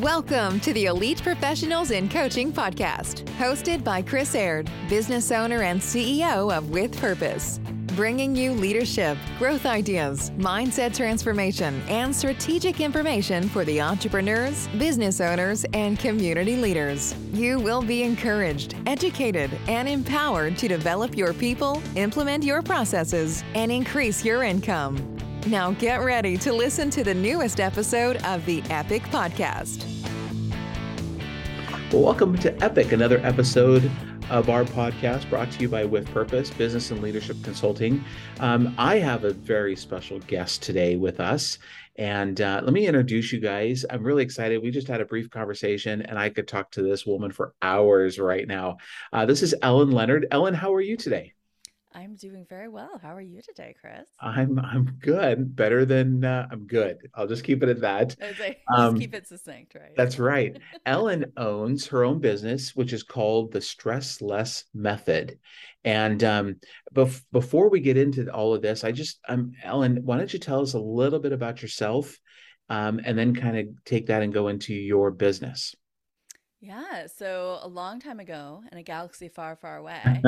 Welcome to the Elite Professionals in Coaching podcast, hosted by Chris Aird, business owner and CEO of With Purpose. Bringing you leadership, growth ideas, mindset transformation, and strategic information for the entrepreneurs, business owners, and community leaders. You will be encouraged, educated, and empowered to develop your people, implement your processes, and increase your income. Now get ready to listen to the newest episode of the Epic Podcast. Well, welcome to Epic, another episode of our podcast brought to you by With Purpose Business and Leadership Consulting. Um, I have a very special guest today with us. And uh, let me introduce you guys. I'm really excited. We just had a brief conversation, and I could talk to this woman for hours right now. Uh, this is Ellen Leonard. Ellen, how are you today? I'm doing very well. How are you today, Chris? I'm I'm good. Better than uh, I'm good. I'll just keep it at that. Say, um, keep it succinct, right? That's right. Ellen owns her own business, which is called the Stress Less Method. And um, bef- before we get into all of this, I just, um, Ellen, why don't you tell us a little bit about yourself, um, and then kind of take that and go into your business. Yeah, so a long time ago in a galaxy far, far away,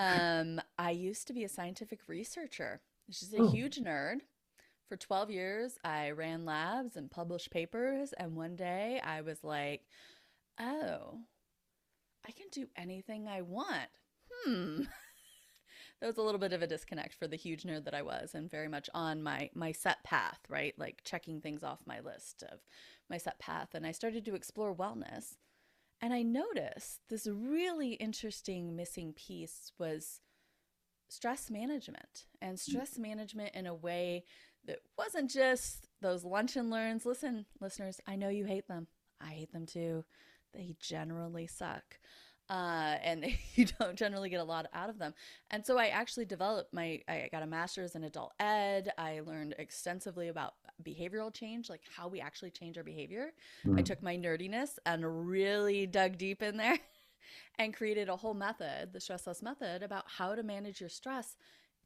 um, I used to be a scientific researcher. She's a oh. huge nerd. For 12 years, I ran labs and published papers. And one day I was like, oh, I can do anything I want. Hmm. there was a little bit of a disconnect for the huge nerd that I was and very much on my my set path, right? Like checking things off my list of my set path and I started to explore wellness and I noticed this really interesting missing piece was stress management and mm. stress management in a way that wasn't just those lunch and learns. Listen, listeners, I know you hate them. I hate them too. They generally suck uh, and you don't generally get a lot out of them. And so I actually developed my, I got a master's in adult ed. I learned extensively about behavioral change, like how we actually change our behavior. Mm. I took my nerdiness and really dug deep in there and created a whole method, the stress less method, about how to manage your stress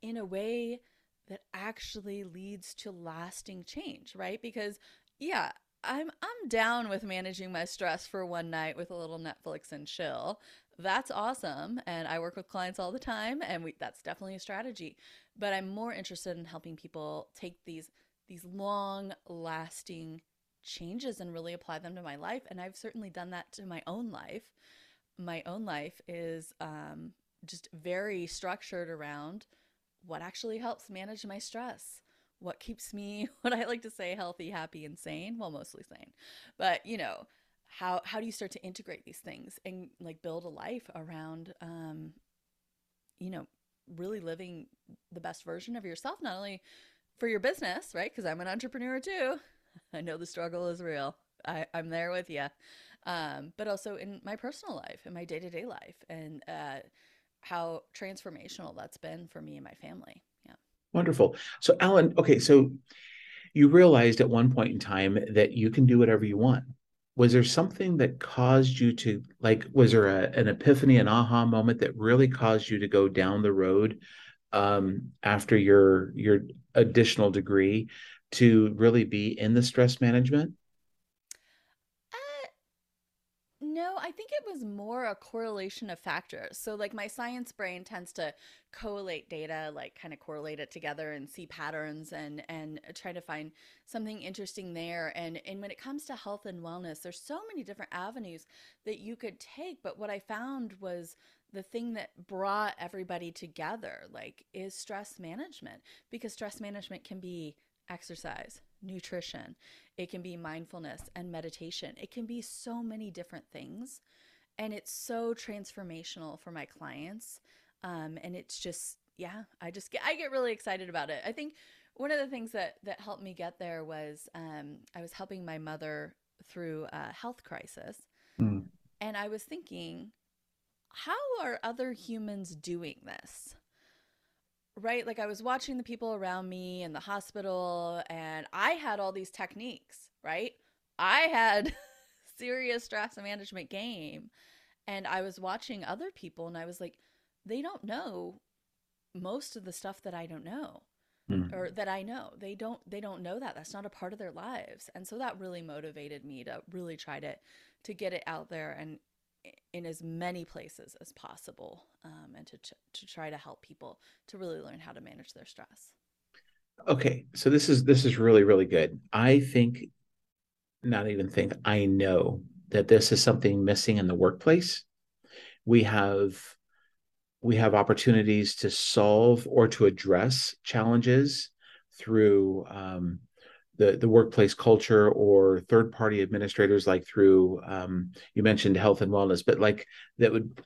in a way that actually leads to lasting change, right? Because yeah, I'm I'm down with managing my stress for one night with a little Netflix and chill. That's awesome, and I work with clients all the time, and we, that's definitely a strategy. But I'm more interested in helping people take these these long lasting changes and really apply them to my life. And I've certainly done that to my own life. My own life is um, just very structured around what actually helps manage my stress what keeps me what I like to say healthy, happy, and sane. Well, mostly sane. But, you know, how how do you start to integrate these things and like build a life around um you know, really living the best version of yourself not only for your business, right? Because I'm an entrepreneur too. I know the struggle is real. I, I'm there with you. Um, but also in my personal life, in my day to day life, and uh, how transformational that's been for me and my family. Wonderful. So, Ellen, okay, so you realized at one point in time that you can do whatever you want. Was there something that caused you to, like, was there a, an epiphany, an aha moment that really caused you to go down the road um, after your your additional degree to really be in the stress management? No, I think it was more a correlation of factors. So, like, my science brain tends to collate data, like, kind of correlate it together and see patterns and and uh, try to find something interesting there. And and when it comes to health and wellness, there's so many different avenues that you could take. But what I found was the thing that brought everybody together, like, is stress management because stress management can be exercise, nutrition, it can be mindfulness and meditation. It can be so many different things. And it's so transformational for my clients. Um, and it's just, yeah, I just get, I get really excited about it. I think one of the things that, that helped me get there was um, I was helping my mother through a health crisis. Mm. And I was thinking, how are other humans doing this? Right? Like I was watching the people around me in the hospital and I had all these techniques, right? I had serious stress management game and I was watching other people and I was like, they don't know most of the stuff that I don't know. mm. or that I know. They don't they don't know that. That's not a part of their lives. And so that really motivated me to really try to to get it out there and in as many places as possible um, and to, to try to help people to really learn how to manage their stress. Okay so this is this is really really good. I think not even think i know that this is something missing in the workplace. We have we have opportunities to solve or to address challenges through um, the the workplace culture or third party administrators like through um, you mentioned health and wellness but like that would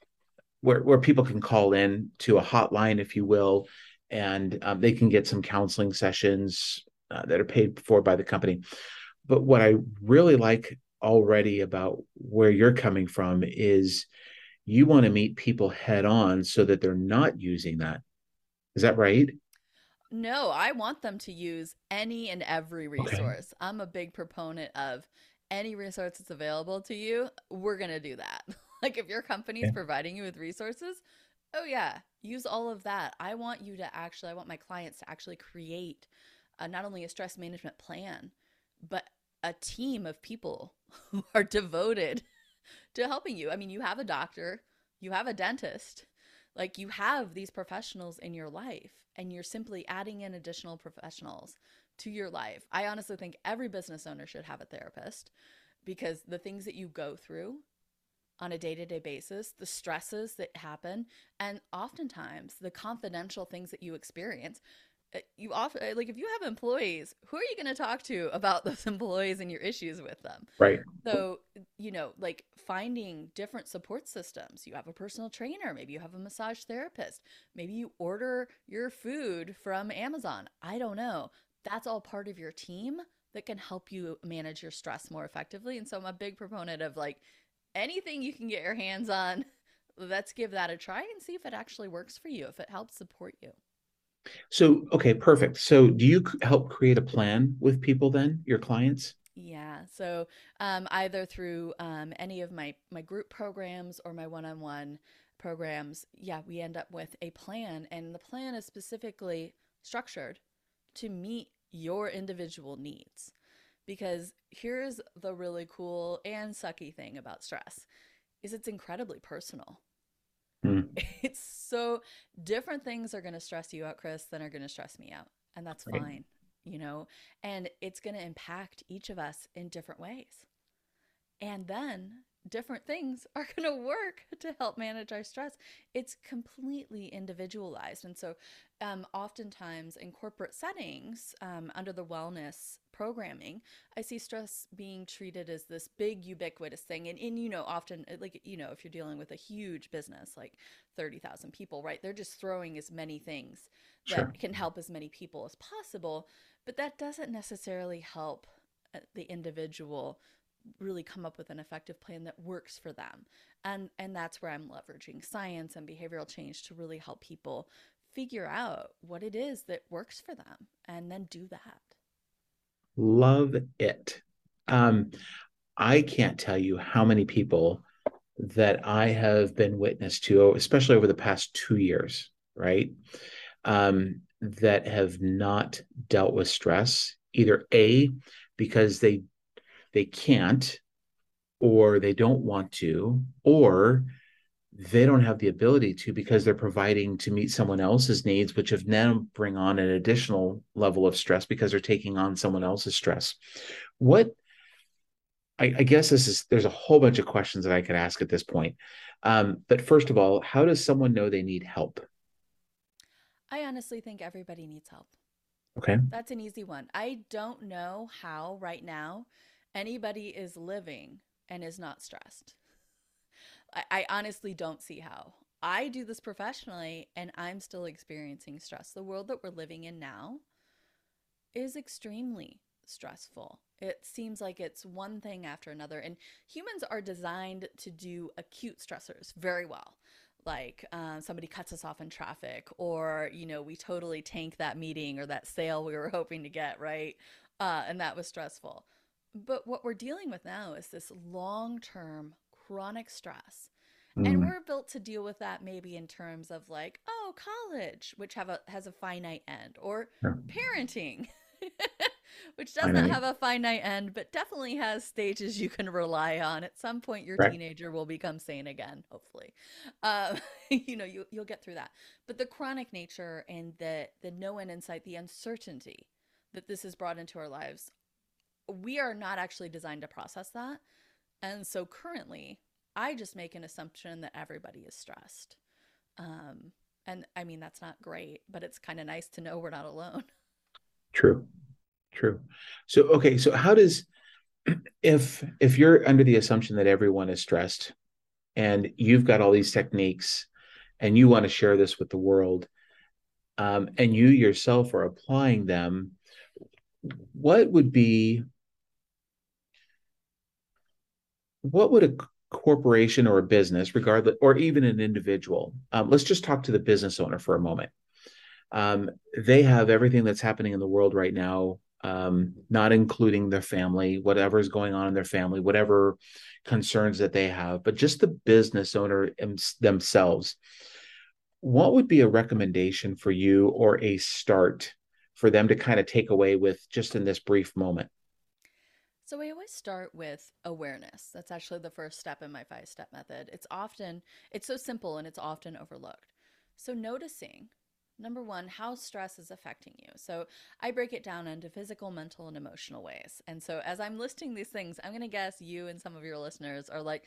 where where people can call in to a hotline if you will and um, they can get some counseling sessions uh, that are paid for by the company. But what i really like already about where you're coming from is you want to meet people head on so that they're not using that. Is that right no, I want them to use any and every resource. Okay. I'm a big proponent of any resource that's available to you, we're going to do that. like if your company is providing you with resources, oh yeah, use all of that. I want you to actually I want my clients to actually create uh, not only a stress management plan, but a team of people who are devoted to helping you. I mean, you have a doctor, you have a dentist, like you have these professionals in your life and you're simply adding in additional professionals to your life. I honestly think every business owner should have a therapist because the things that you go through on a day to day basis, the stresses that happen, and oftentimes the confidential things that you experience uh, you often uh, like if you have employees who are you going to talk to about those employees and your issues with them right so you know like finding different support systems. You have a personal trainer maybe you have a massage therapist maybe you order your food from amazon. I don't know. That's all part of your team that can help you manage your stress more effectively. And so i'm a big proponent of like anything you can get your hands on let's give that a try and see if it actually works for you if it helps support you. So, okay, perfect. So, do you help create a plan with people then, your clients? Yeah. So, um, either through um, any of my my group programs or my one-on-one programs, yeah, we end up with a plan, and the plan is specifically structured to meet your individual needs. Because here's the really cool and sucky thing about stress is it's incredibly personal. Mm. It's so different things are going to stress you out, Chris, than are going to stress me out. And that's right. fine, you know, and it's going to impact each of us in different ways. And then different things are going to work to help manage our stress. It's completely individualized. And so, um, oftentimes in corporate settings, um, under the wellness programming, I see stress being treated as this big ubiquitous thing. And, and you know, often, uh, like, you know, if you're dealing with a huge business like 30,000 people, right, they're just throwing as many things that sure. can help as many people as possible. But that doesn't necessarily help uh, the individual really come up with an effective plan that works for them. And and that's where I'm leveraging science and behavioral change to really help people figure out what it is that works for them and then do that. Love it. Um, I can't tell you how many people that I have been witness to, especially over the past two years, right? Um, that have not dealt with stress, either A, because they they can't or they don't want to or they don't have the ability to because they're providing to meet someone else's needs which have now bring on an additional level of stress because they're taking on someone else's stress. What I, I guess this is there's a whole bunch of questions that i could ask at this point. Um, but first of all how does someone know they need help? I honestly think everybody needs help. Okay. That's an easy one. I don't know how right now anybody is living and is not stressed. I, honestly don't see how. I do this professionally and I'm still experiencing stress. The world that we're living in now is extremely stressful. It seems like it's one thing after another. And humans are designed to do acute stressors very well. Like uh, somebody cuts us off in traffic, or, you know, we totally tank that meeting or that sale we were hoping to get, right? Uh, and that was stressful. But what we're dealing with now is this long term chronic stress. Mm. And we're built to deal with that maybe in terms of like, oh, college, which have a has a finite end, or parenting, which does Finite. not have a finite end, but definitely has stages you can rely on. At some point, your Right. teenager will become sane again, hopefully. Um, you know, you you'll get through that. But the chronic nature and the the no end in sight, the uncertainty that this has brought into our lives, we are not actually designed to process that. And so currently, I just make an assumption that everybody is stressed. Um, and I mean, that's not great, but it's kind of nice to know we're not alone. True. True. So okay, so how does if if you're under the assumption that everyone is stressed and you've got all these techniques and you want to share this with the world um, and you yourself are applying them what would be what would a corporation or a business regardless or even an individual um, let's just talk to the business owner for a moment. Um, they have everything that's happening in the world right now um, not including their family whatever is going on in their family whatever concerns that they have but just the business owner themselves. What would be a recommendation for you or a start for them to kind of take away with just in this brief moment So we always start with awareness. That's actually the first step in my five step method. It's often, it's so simple and it's often overlooked. So noticing, number one, how stress is affecting you. So I break it down into physical, mental, and emotional ways. And so as I'm listing these things, I'm going to guess you and some of your listeners are like,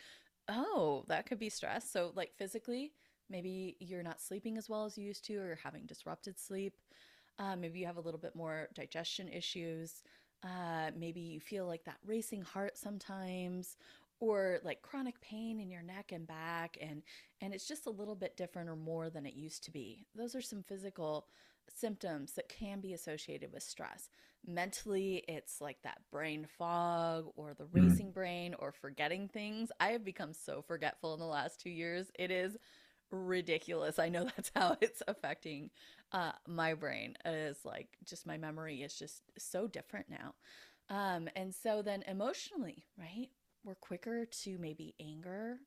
oh, that could be stress. So, like physically, maybe you're not sleeping as well as you used to, or you're having disrupted sleep. Uh, maybe you have a little bit more digestion issues. Uh, maybe you feel like that racing heart sometimes, or like chronic pain in your neck and back, and and it's just a little bit different or more than it used to be. Those are some physical symptoms that can be associated with stress. Mentally, it's like that brain fog or the Mm. racing brain or forgetting things. I have become so forgetful in the last two years. It is ridiculous. I know that's how it's affecting uh, my brain. It is like just my memory is just so different now. Um, and so then emotionally, right? We're quicker to maybe anger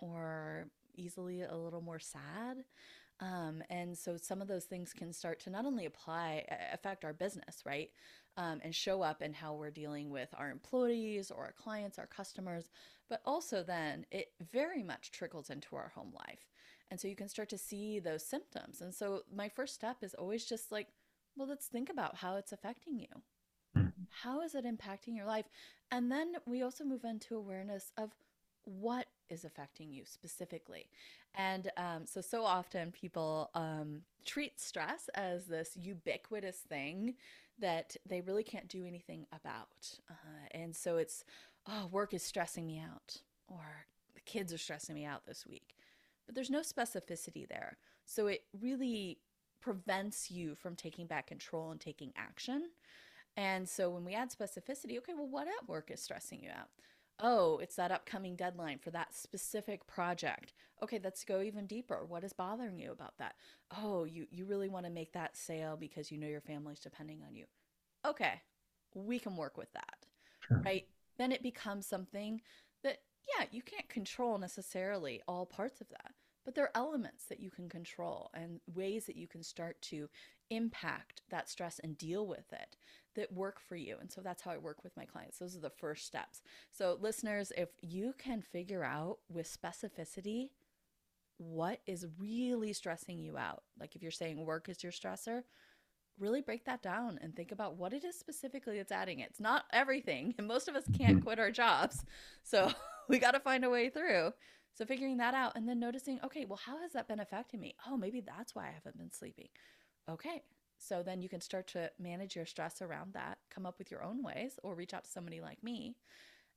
or easily a little more sad. Um, and so some of those things can start to not only apply, affect our business, right? Um, and show up in how we're dealing with our employees or our clients, our customers, but also then it very much trickles into our home life. And so you can start to see those symptoms. And so my first step is always just like, well, let's think about how it's affecting you. Mhm. How is it impacting your life? And then we also move into awareness of what is affecting you specifically. And um, so, so often people um, treat stress as this ubiquitous thing that they really can't do anything about. Uh, and so it's, oh, work is stressing me out, or the kids are stressing me out this week. But there's no specificity there. So it really prevents you from taking back control and taking action. And so when we add specificity, okay, well, what at work is stressing you out? Oh, it's that upcoming deadline for that specific project. Okay, let's go even deeper. What is bothering you about that? Oh, you, you really want to make that sale because you know your family's depending on you. Okay, we can work with that, Sure. right? Then it becomes something that, yeah, you can't control necessarily all parts of that, but there are elements that you can control and ways that you can start to impact that stress and deal with it that work for you. And so that's how I work with my clients. Those are the first steps. So, listeners, if you can figure out with specificity what is really stressing you out, like if you're saying work is your stressor, really break that down and think about what it is specifically that's adding it. It's not everything, and most of us can't Mhm. quit our jobs. So, we got to find a way through. So, figuring that out and then noticing, okay, well, how has that been affecting me? Oh, maybe that's why I haven't been sleeping. Okay. So then you can start to manage your stress around that, come up with your own ways, or reach out to somebody like me.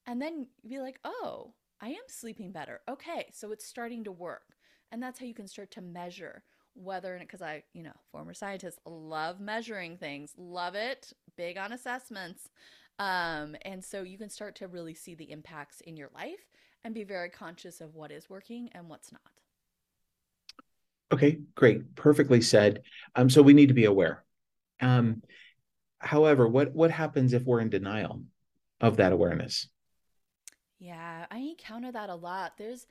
And then be like, oh, I am sleeping better. Okay. So it's starting to work. And that's how you can start to measure whether, because I, you know, former scientist, love measuring things, love it, big on assessments. Um, and so you can start to really see the impacts in your life and be very conscious of what is working and what's not. Okay, great. Perfectly said. Um, so we need to be aware. Um, however, what what happens if we're in denial of that awareness? Yeah, I encounter that a lot. There's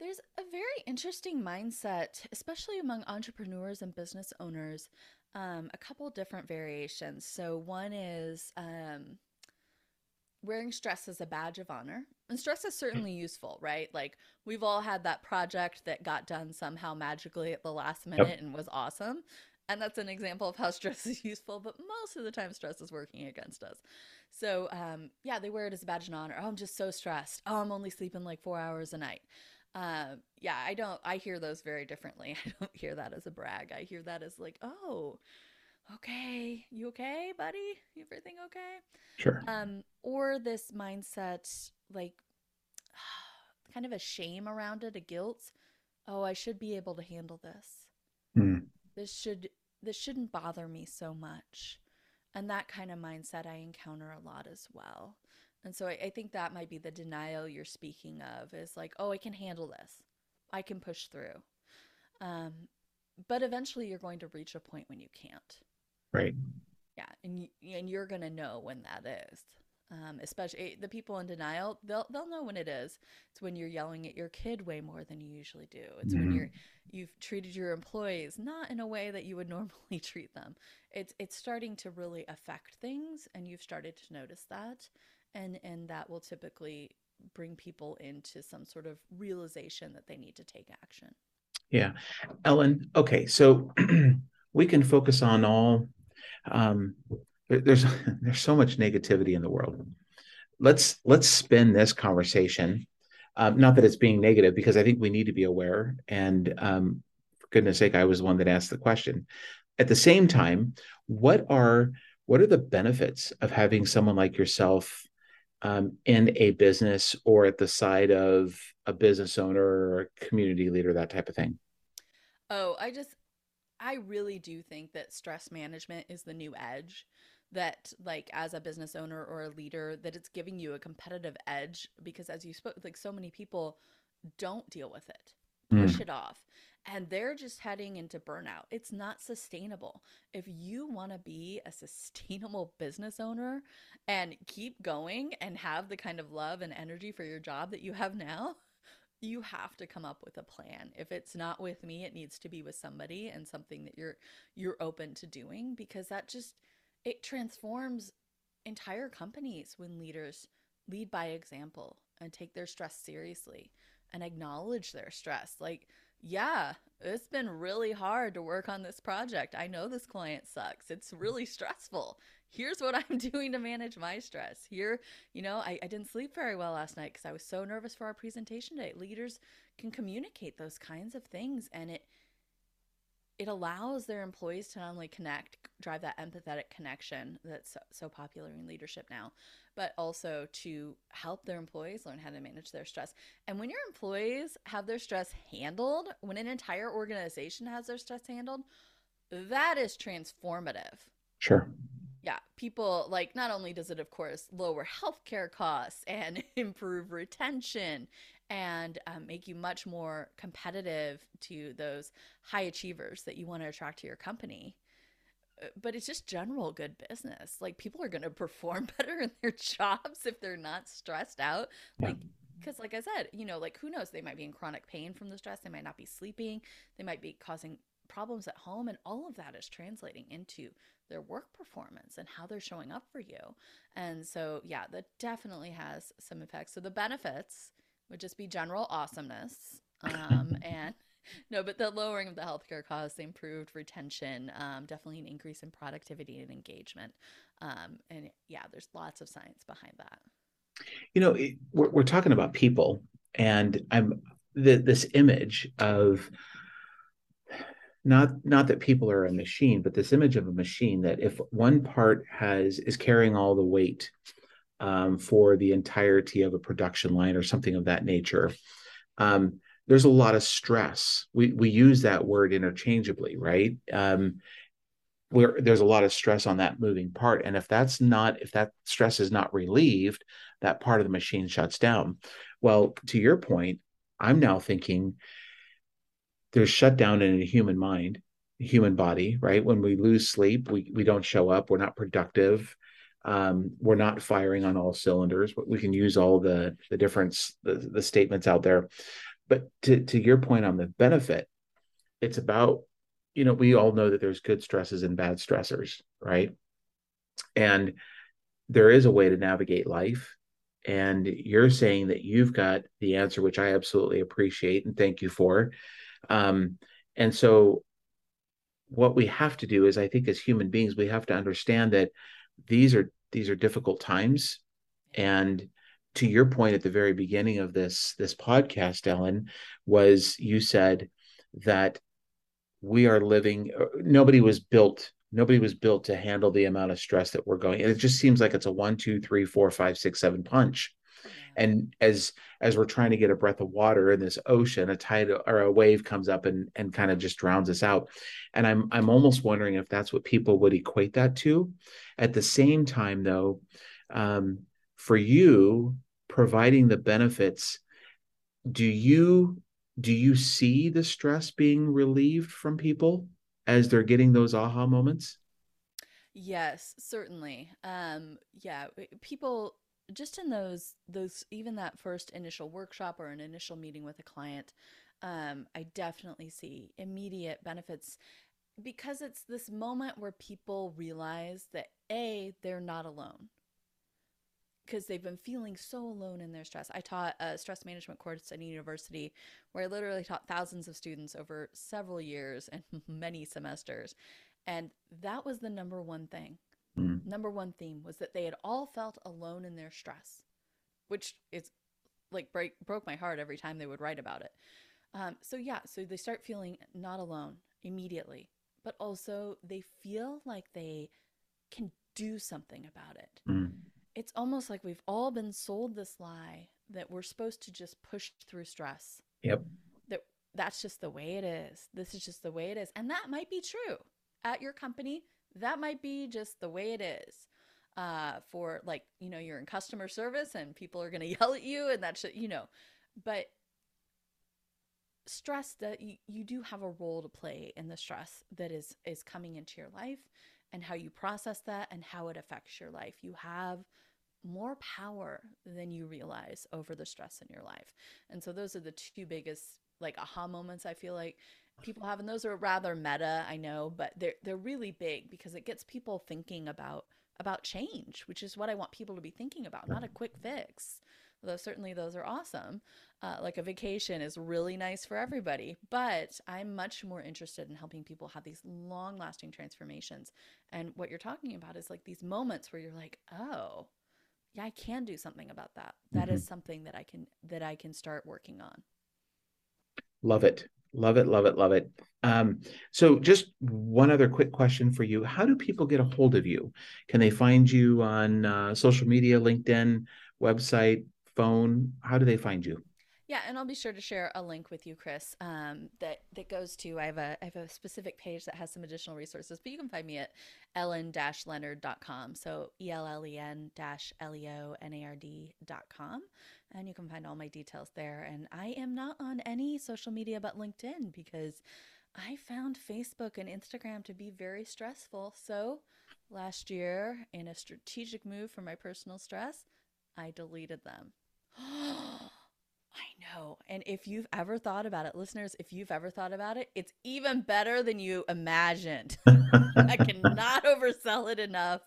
There's a very interesting mindset, especially among entrepreneurs and business owners. Um, a couple different variations. So, one is um, wearing stress as a badge of honor. And stress is certainly useful, right? Like, we've all had that project that got done somehow magically at the last minute yep. and was awesome. And that's an example of how stress is useful, but most of the time, stress is working against us. So, um, yeah, they wear it as a badge of honor. Oh, I'm just so stressed. Oh, I'm only sleeping like four hours a night. Uh, yeah, I don't, I hear those very differently. I don't hear that as a brag. I hear that as like, oh, okay, you okay, buddy? Everything okay? Sure. Um, or this mindset, like kind of a shame around it, a guilt. Oh, I should be able to handle this. Mm. This should, this shouldn't bother me so much. And that kind of mindset I encounter a lot as well. And so I, I, think that might be the denial you're speaking of is like, oh, I can handle this. I can push through. Um, but eventually you're going to reach a point when you can't. Right. Yeah. And, and you're going to know when that is. Um, especially eh, the people in denial, they'll, they'll know when it is. It's when you're yelling at your kid way more than you usually do. It's mm-hmm. when you're, you've treated your employees not in a way that you would normally treat them. It's, it's starting to really affect things and you've started to notice that and and that will typically bring people into some sort of realization that they need to take action yeah ellen okay so we can focus on all um, there's there's so much negativity in the world. Let's let's spin this conversation. Um, not that it's being negative because i think we need to be aware. And um, for goodness sake i was the one that asked the question. At the same time what are what are the benefits of having someone like yourself um, in a business or at the side of a business owner or a community leader, that type of thing? Oh, I just, I really do think that stress management is the new edge. That, like, as a business owner or a leader, that it's giving you a competitive edge because, as you spoke, like, so many people don't deal with it, push mm. it off and they're just heading into burnout. It's not sustainable. If you want to be a sustainable business owner and keep going and have the kind of love and energy for your job that you have now, you have to come up with a plan. If it's not with me, it needs to be with somebody and something that you're you're open to doing because that just it transforms entire companies when leaders lead by example and take their stress seriously and acknowledge their stress. Like yeah, it's been really hard to work on this project. I know this client sucks. It's mm-hmm. really stressful. Here's what I'm doing to manage my stress. Here, you know, I, I didn't sleep very well last night because I was so nervous for our presentation today. Leaders can communicate those kinds of things and it it allows their employees to not only connect, drive that empathetic connection that's so, so, popular in leadership now, but also to help their employees learn how to manage their stress. And when your employees have their stress handled, when an entire organization has their stress handled, that is transformative. Sure. Yeah, people like not only does it, of course, lower healthcare costs and improve retention and um, make you much more competitive to those high achievers that you want to attract to your company. Uh, but it's just general good business. Like people are going to perform better in their jobs if they're not stressed out. Like because like i said you know like who knows? They might be in chronic pain from the stress. They might not be sleeping. They might be causing problems at home. And all of that is translating into their work performance and how they're showing up for you. And so yeah that definitely has some effects. So the benefits would just be general awesomeness. Um, and no, but the lowering of the healthcare costs, the improved retention, um, definitely an increase in productivity and engagement. Um, and yeah, there's lots of science behind that. You know, we're, we're talking about people, and I'm the, this image of not not that people are a machine, but this image of a machine that if one part has is carrying all the weight um, for the entirety of a production line or something of that nature. Um, there's a lot of stress. We we use that word interchangeably, right? Um, where there's a lot of stress on that moving part, and if that's not if that stress is not relieved, that part of the machine shuts down. Well, to your point, I'm now thinking there's shutdown in a human mind, human body, right? When we lose sleep, we we don't show up, we're not productive um, we're not firing on all cylinders we can use all the the different the, the statements out there. But to to your point on the benefit it's about you know we all know that there's good stresses and bad stressors right? And there is a way to navigate life. And you're saying that you've got the answer which i absolutely appreciate and thank you for. Um, and so what we have to do is i think as human beings we have to understand that these are these are difficult times. And to your point at the very beginning of this this podcast ellen was you said that we are living uh, nobody was built nobody was built to handle the amount of stress that we're going it just seems like it's a one two three four five six seven punch and as as we're trying to get a breath of water in this ocean a tide or a wave comes up and and kind of just drowns us out. And i'm i'm almost wondering if that's what people would equate that to. At the same time though um, for you providing the benefits do you do you see the stress being relieved from people as they're getting those aha moments? Yes certainly. Um yeah people just in those those even that first initial workshop or an initial meeting with a client um i definitely see immediate benefits because it's this moment where people realize that a they're not alone because they've been feeling so alone in their stress. I taught a stress management course at a university where I literally taught thousands of students over several years and many semesters. And that was the number one thing. Mm. Number one theme was that they had all felt alone in their stress, which is like break, broke my heart every time they would write about it. Um, so, yeah, so they start feeling not alone immediately, but also they feel like they can do something about it. Mm it's almost like we've all been sold this lie that we're supposed to just push through stress. Yep. That that's just the way it is. This is just the way it is. And that might be true at your company. That might be just the way it is. Uh, for like, you know, you're in customer service and people are going to yell at you and that that's, you know, but stress that you, you do have a role to play in the stress that is is coming into your life and how you process that and how it affects your life. You have more power than you realize over the stress in your life. And so those are the two biggest like aha moments I feel like people have and those are rather meta, I know, but they're they're really big because it gets people thinking about about change, which is what I want people to be thinking about, not a quick fix. Though certainly those are awesome. Uh, like a vacation is really nice for everybody, but I'm much more interested in helping people have these long lasting transformations. And what you're talking about is like these moments where you're like, oh, yeah, I can do something about that. That mm-hmm. is something that I can that I can start working on. Love it. Love it, love it, love it. Um, so, just one other quick question for you: How do people get a hold of you? Can they find you on uh, social media, LinkedIn, website, phone? How do they find you? Yeah, and I'll be sure to share a link with you, Chris. Um, that that goes to I have a I have a specific page that has some additional resources, but you can find me at ellen-leonard.com. So e l l e n dash l e o n a r d.com, and you can find all my details there. And I am not on any social media but LinkedIn because I found Facebook and Instagram to be very stressful. So last year, in a strategic move for my personal stress, I deleted them. I know. And if you've ever thought about it, listeners, if you've ever thought about it, it's even better than you imagined. I cannot oversell it enough.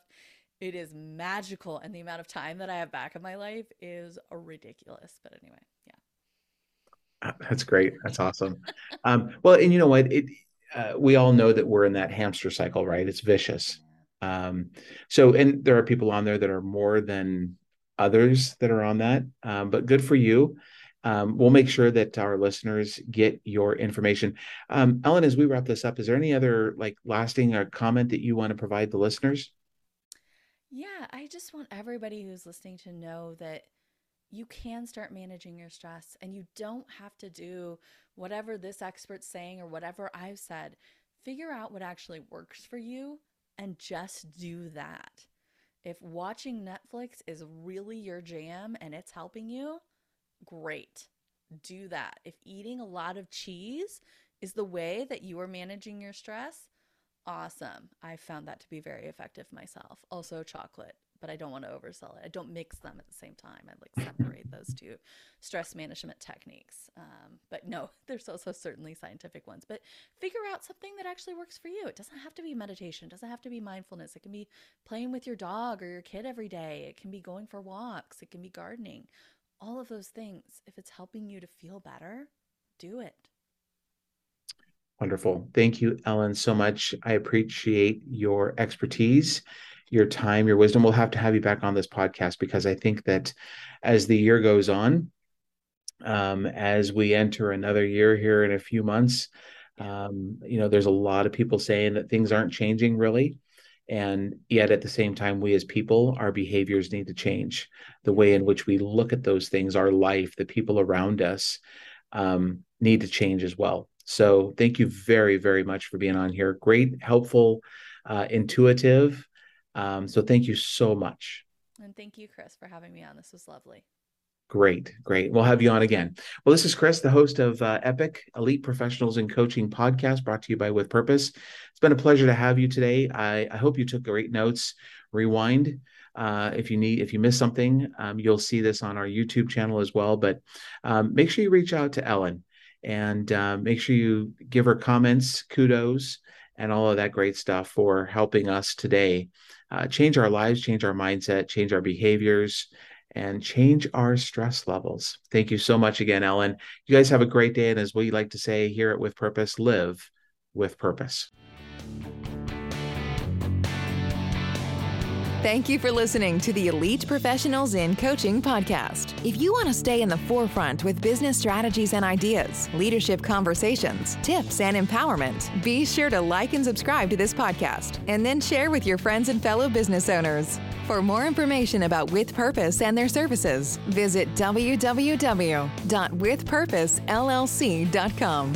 It is magical. And the amount of time that I have back in my life is ridiculous. But anyway, yeah. Uh, that's great. That's awesome. um, well, and you know what? It, uh, we all know that we're in that hamster cycle, right? It's vicious. Um, so, and there are people on there that are more than others that are on that. Um, but good for you um, we'll make sure that our listeners get your information. Um, Ellen, as we wrap this up, is there any other like lasting or uh, comment that you want to provide the listeners? Yeah, I just want everybody who's listening to know that you can start managing your stress and you don't have to do whatever this expert's saying or whatever I've said. Figure out what actually works for you and just do that. If watching Netflix is really your jam and it's helping you, great. Do that. If eating a lot of cheese is the way that you are managing your stress, awesome. I found that to be very effective myself. Also, chocolate. but I don't want to oversell it. I don't mix them at the same time. I like separate those two stress management techniques. Um, but no, there's also certainly scientific ones. But figure out something that actually works for you. It doesn't have to be meditation. It doesn't have to be mindfulness. It can be playing with your dog or your kid every day. It can be going for walks. It can be gardening. All of those things. If it's helping you to feel better, do it. Wonderful. Thank you, Ellen, so much. I appreciate your expertise, your time, your wisdom. We'll have to have you back on this podcast because I think that as the year goes on, um, as we enter another year here in a few months, um, you know, there's a lot of people saying that things aren't changing really. And yet, at the same time, we as people, our behaviors need to change. The way in which we look at those things, our life, the people around us um, need to change as well. So thank you very, very much for being on here. Great, helpful, uh, intuitive. Um, so thank you so much. And thank you, Chris, for having me on. This was lovely. Great, great. We'll have you on again. Well, this is Chris, the host of uh, Epic Elite Professionals in Coaching podcast, brought to you by With Purpose. It's been a pleasure to have you today. I, I hope you took great notes. Rewind uh, if you need, if you miss something, um, you'll see this on our YouTube channel as well. But um, make sure you reach out to Ellen and uh, make sure you give her comments, kudos, and all of that great stuff for helping us today uh, change our lives, change our mindset, change our behaviors, and change our stress levels. Thank you so much again, Ellen. You guys have a great day. And as we like to say here at With Purpose, live with purpose. Thank you for listening to the Elite Professionals in Coaching podcast. If you want to stay in the forefront with business strategies and ideas, leadership conversations, tips, and empowerment, be sure to like and subscribe to this podcast and then share with your friends and fellow business owners. For more information about With Purpose and their services, visit www.withpurposellc.com.